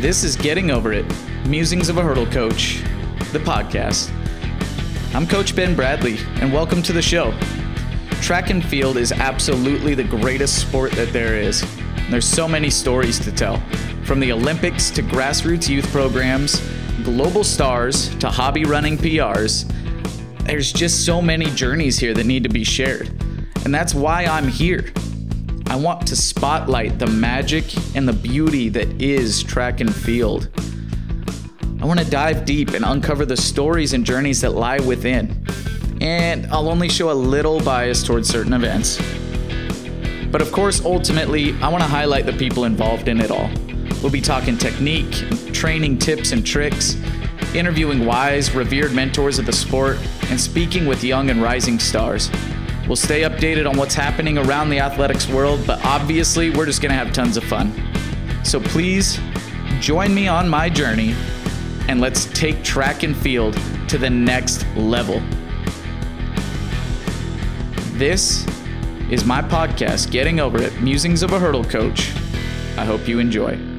This is Getting Over It Musings of a Hurdle Coach, the podcast. I'm Coach Ben Bradley, and welcome to the show. Track and field is absolutely the greatest sport that there is. There's so many stories to tell, from the Olympics to grassroots youth programs, global stars to hobby running PRs. There's just so many journeys here that need to be shared. And that's why I'm here. I want to spotlight the magic and the beauty that is track and field. I want to dive deep and uncover the stories and journeys that lie within. And I'll only show a little bias towards certain events. But of course, ultimately, I want to highlight the people involved in it all. We'll be talking technique, training tips and tricks, interviewing wise, revered mentors of the sport, and speaking with young and rising stars. We'll stay updated on what's happening around the athletics world, but obviously, we're just going to have tons of fun. So please join me on my journey and let's take track and field to the next level. This is my podcast, Getting Over It Musings of a Hurdle Coach. I hope you enjoy.